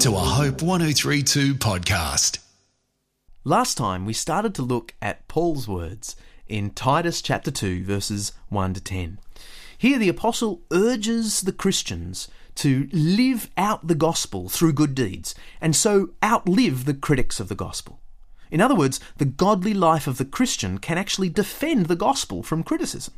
to a Hope 1032 podcast. Last time we started to look at Paul's words in Titus chapter 2, verses 1 to 10. Here the apostle urges the Christians to live out the gospel through good deeds, and so outlive the critics of the gospel. In other words, the godly life of the Christian can actually defend the gospel from criticism.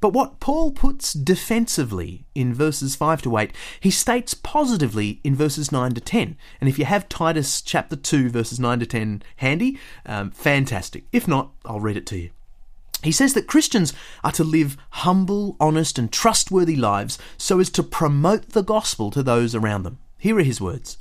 But what Paul puts defensively in verses 5 to 8, he states positively in verses 9 to 10. And if you have Titus chapter 2, verses 9 to 10 handy, um, fantastic. If not, I'll read it to you. He says that Christians are to live humble, honest, and trustworthy lives so as to promote the gospel to those around them. Here are his words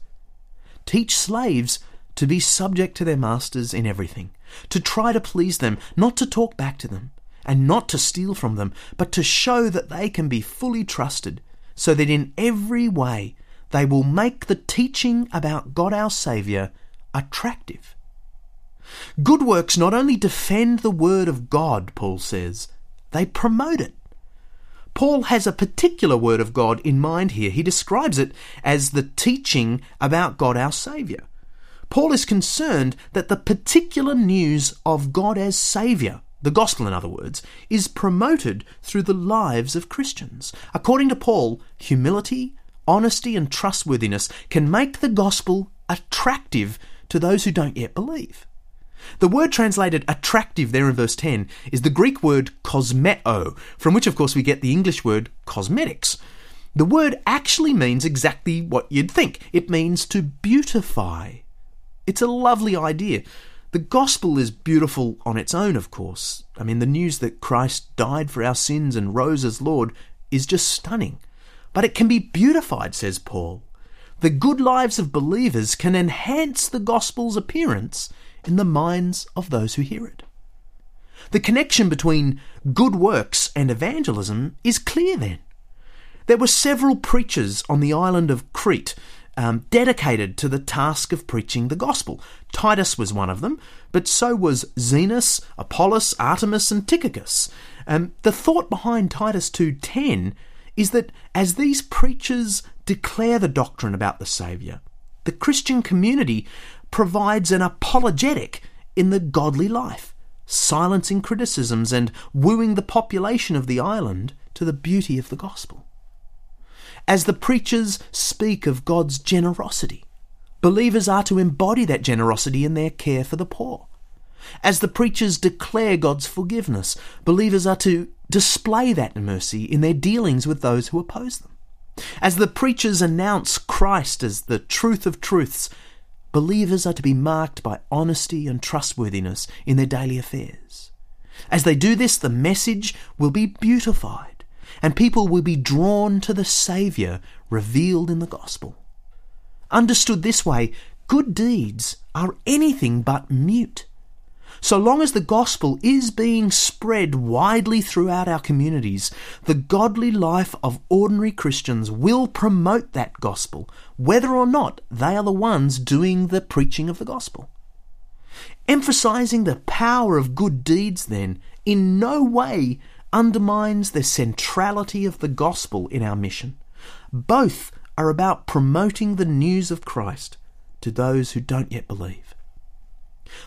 Teach slaves to be subject to their masters in everything, to try to please them, not to talk back to them and not to steal from them, but to show that they can be fully trusted, so that in every way they will make the teaching about God our Saviour attractive. Good works not only defend the Word of God, Paul says, they promote it. Paul has a particular Word of God in mind here. He describes it as the teaching about God our Saviour. Paul is concerned that the particular news of God as Saviour the gospel, in other words, is promoted through the lives of Christians. According to Paul, humility, honesty, and trustworthiness can make the gospel attractive to those who don't yet believe. The word translated attractive there in verse 10 is the Greek word kosmeo, from which, of course, we get the English word cosmetics. The word actually means exactly what you'd think it means to beautify. It's a lovely idea. The gospel is beautiful on its own, of course. I mean, the news that Christ died for our sins and rose as Lord is just stunning. But it can be beautified, says Paul. The good lives of believers can enhance the gospel's appearance in the minds of those who hear it. The connection between good works and evangelism is clear then. There were several preachers on the island of Crete um, dedicated to the task of preaching the gospel. Titus was one of them, but so was Zenas, Apollos, Artemas, and Tychicus. Um, the thought behind Titus 2.10 is that as these preachers declare the doctrine about the Saviour, the Christian community provides an apologetic in the godly life, silencing criticisms and wooing the population of the island to the beauty of the gospel as the preachers speak of God's generosity. Believers are to embody that generosity in their care for the poor. As the preachers declare God's forgiveness, believers are to display that mercy in their dealings with those who oppose them. As the preachers announce Christ as the truth of truths, believers are to be marked by honesty and trustworthiness in their daily affairs. As they do this, the message will be beautified and people will be drawn to the Saviour revealed in the gospel. Understood this way, good deeds are anything but mute. So long as the gospel is being spread widely throughout our communities, the godly life of ordinary Christians will promote that gospel, whether or not they are the ones doing the preaching of the gospel. Emphasizing the power of good deeds, then, in no way undermines the centrality of the gospel in our mission. Both are about promoting the news of Christ to those who don't yet believe.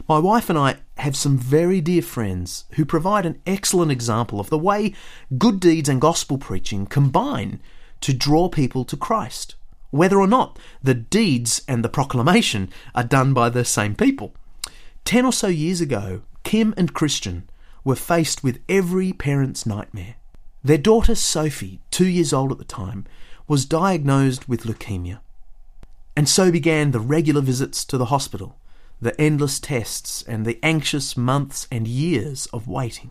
My wife and I have some very dear friends who provide an excellent example of the way good deeds and gospel preaching combine to draw people to Christ, whether or not the deeds and the proclamation are done by the same people. Ten or so years ago, Kim and Christian were faced with every parent's nightmare. Their daughter Sophie, two years old at the time, was diagnosed with leukemia. And so began the regular visits to the hospital, the endless tests, and the anxious months and years of waiting.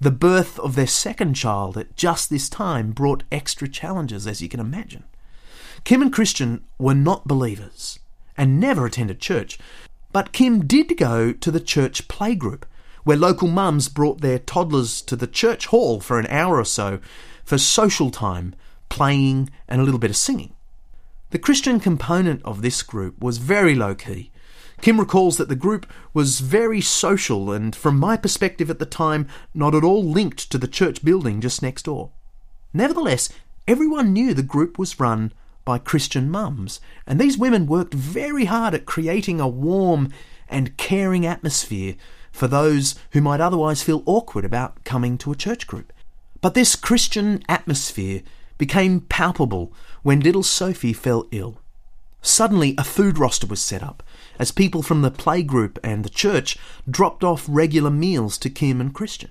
The birth of their second child at just this time brought extra challenges, as you can imagine. Kim and Christian were not believers and never attended church, but Kim did go to the church playgroup where local mums brought their toddlers to the church hall for an hour or so for social time, playing, and a little bit of singing. The Christian component of this group was very low key. Kim recalls that the group was very social and, from my perspective at the time, not at all linked to the church building just next door. Nevertheless, everyone knew the group was run by Christian mums, and these women worked very hard at creating a warm and caring atmosphere for those who might otherwise feel awkward about coming to a church group. But this Christian atmosphere became palpable when little Sophie fell ill. Suddenly, a food roster was set up as people from the playgroup and the church dropped off regular meals to Kim and Christian.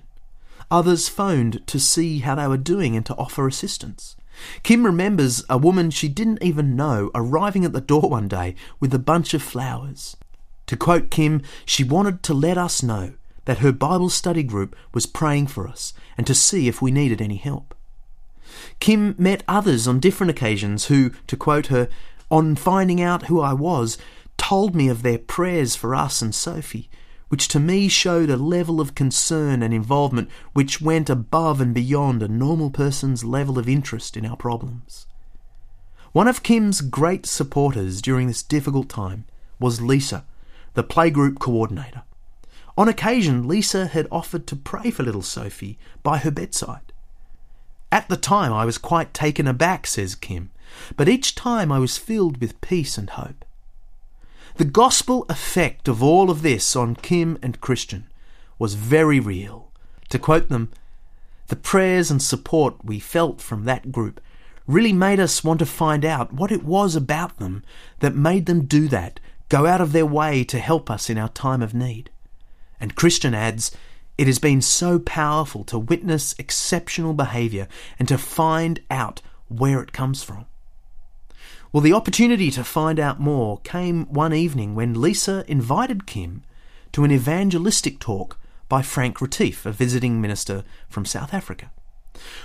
Others phoned to see how they were doing and to offer assistance. Kim remembers a woman she didn't even know arriving at the door one day with a bunch of flowers. To quote Kim, she wanted to let us know that her Bible study group was praying for us and to see if we needed any help. Kim met others on different occasions who, to quote her, on finding out who I was, told me of their prayers for us and Sophie, which to me showed a level of concern and involvement which went above and beyond a normal person's level of interest in our problems. One of Kim's great supporters during this difficult time was Lisa, the playgroup coordinator. On occasion, Lisa had offered to pray for little Sophie by her bedside. At the time, I was quite taken aback, says Kim, but each time I was filled with peace and hope. The gospel effect of all of this on Kim and Christian was very real. To quote them, the prayers and support we felt from that group really made us want to find out what it was about them that made them do that, go out of their way to help us in our time of need. And Christian adds, it has been so powerful to witness exceptional behaviour and to find out where it comes from. Well, the opportunity to find out more came one evening when Lisa invited Kim to an evangelistic talk by Frank Retief, a visiting minister from South Africa.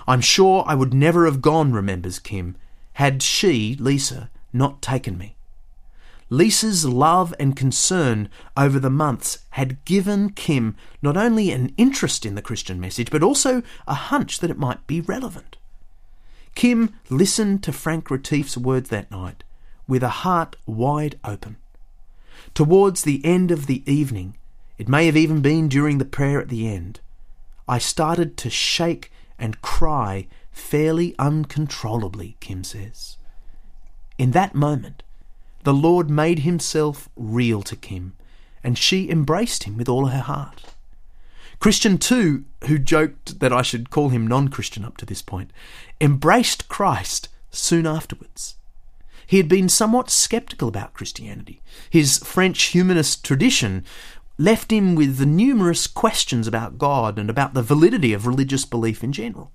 I'm sure I would never have gone, remembers Kim, had she, Lisa, not taken me. Lisa's love and concern over the months had given Kim not only an interest in the Christian message, but also a hunch that it might be relevant. Kim listened to Frank Retief's words that night with a heart wide open. Towards the end of the evening, it may have even been during the prayer at the end, I started to shake and cry fairly uncontrollably, Kim says. In that moment, the Lord made himself real to Kim, and she embraced him with all her heart. Christian, too, who joked that I should call him non Christian up to this point, embraced Christ soon afterwards. He had been somewhat sceptical about Christianity. His French humanist tradition left him with the numerous questions about God and about the validity of religious belief in general.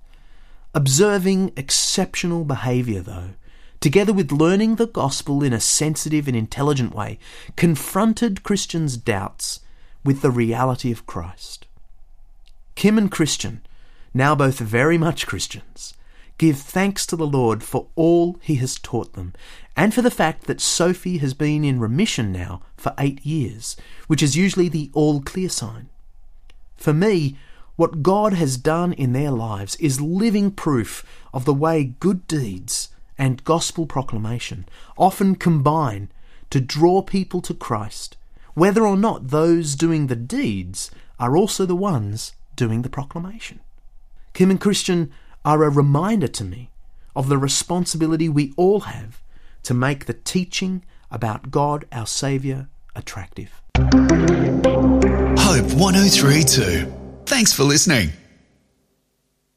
Observing exceptional behaviour, though, together with learning the gospel in a sensitive and intelligent way, confronted Christian's doubts with the reality of Christ. Kim and Christian, now both very much Christians, give thanks to the Lord for all he has taught them, and for the fact that Sophie has been in remission now for eight years, which is usually the all clear sign. For me, what God has done in their lives is living proof of the way good deeds and gospel proclamation often combine to draw people to Christ, whether or not those doing the deeds are also the ones doing the proclamation. Kim and Christian are a reminder to me of the responsibility we all have to make the teaching about God our Saviour attractive. Hope 1032. Thanks for listening.